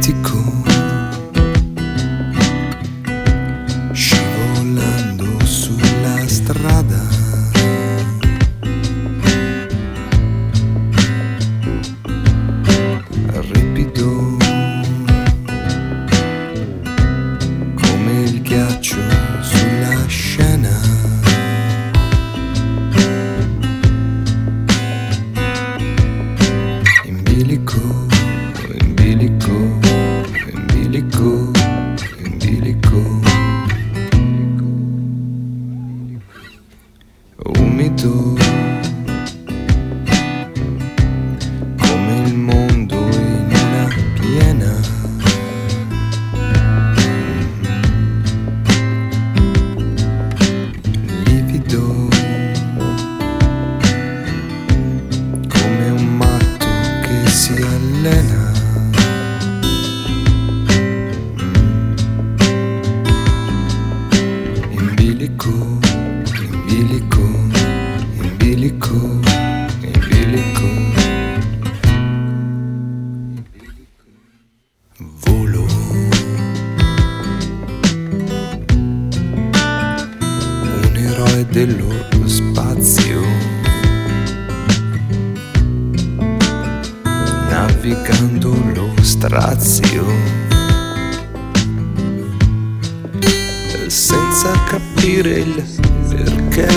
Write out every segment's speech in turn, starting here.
dimentico scivolando sulla strada. Ripido come il ghiaccio sulla scena. In bilico in bilico umido come il mondo in una piena. Livido. Come un matto che si allena. In eroe dello spazio. Navigando lo strazio. Senza capire il perché?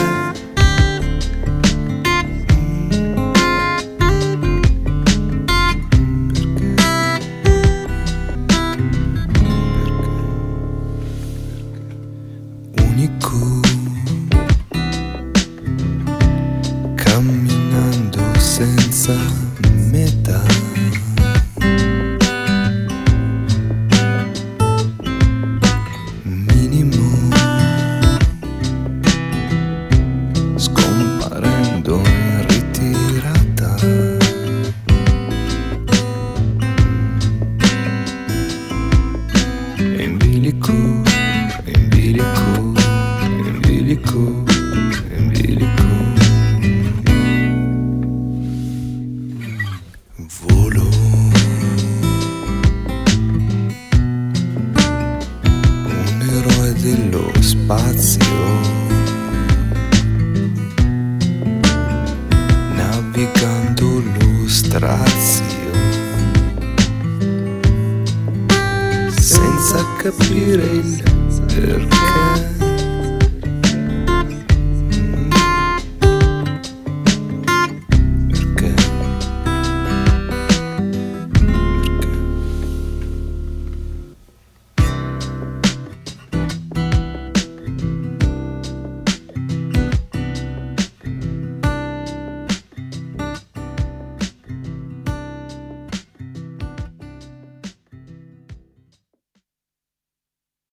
Unico senza meta. Minimo. Scomparendo in ritirata. In bilico in bilico in bilico in bilico dello spazio. Navigando lo strazio senza capire il perché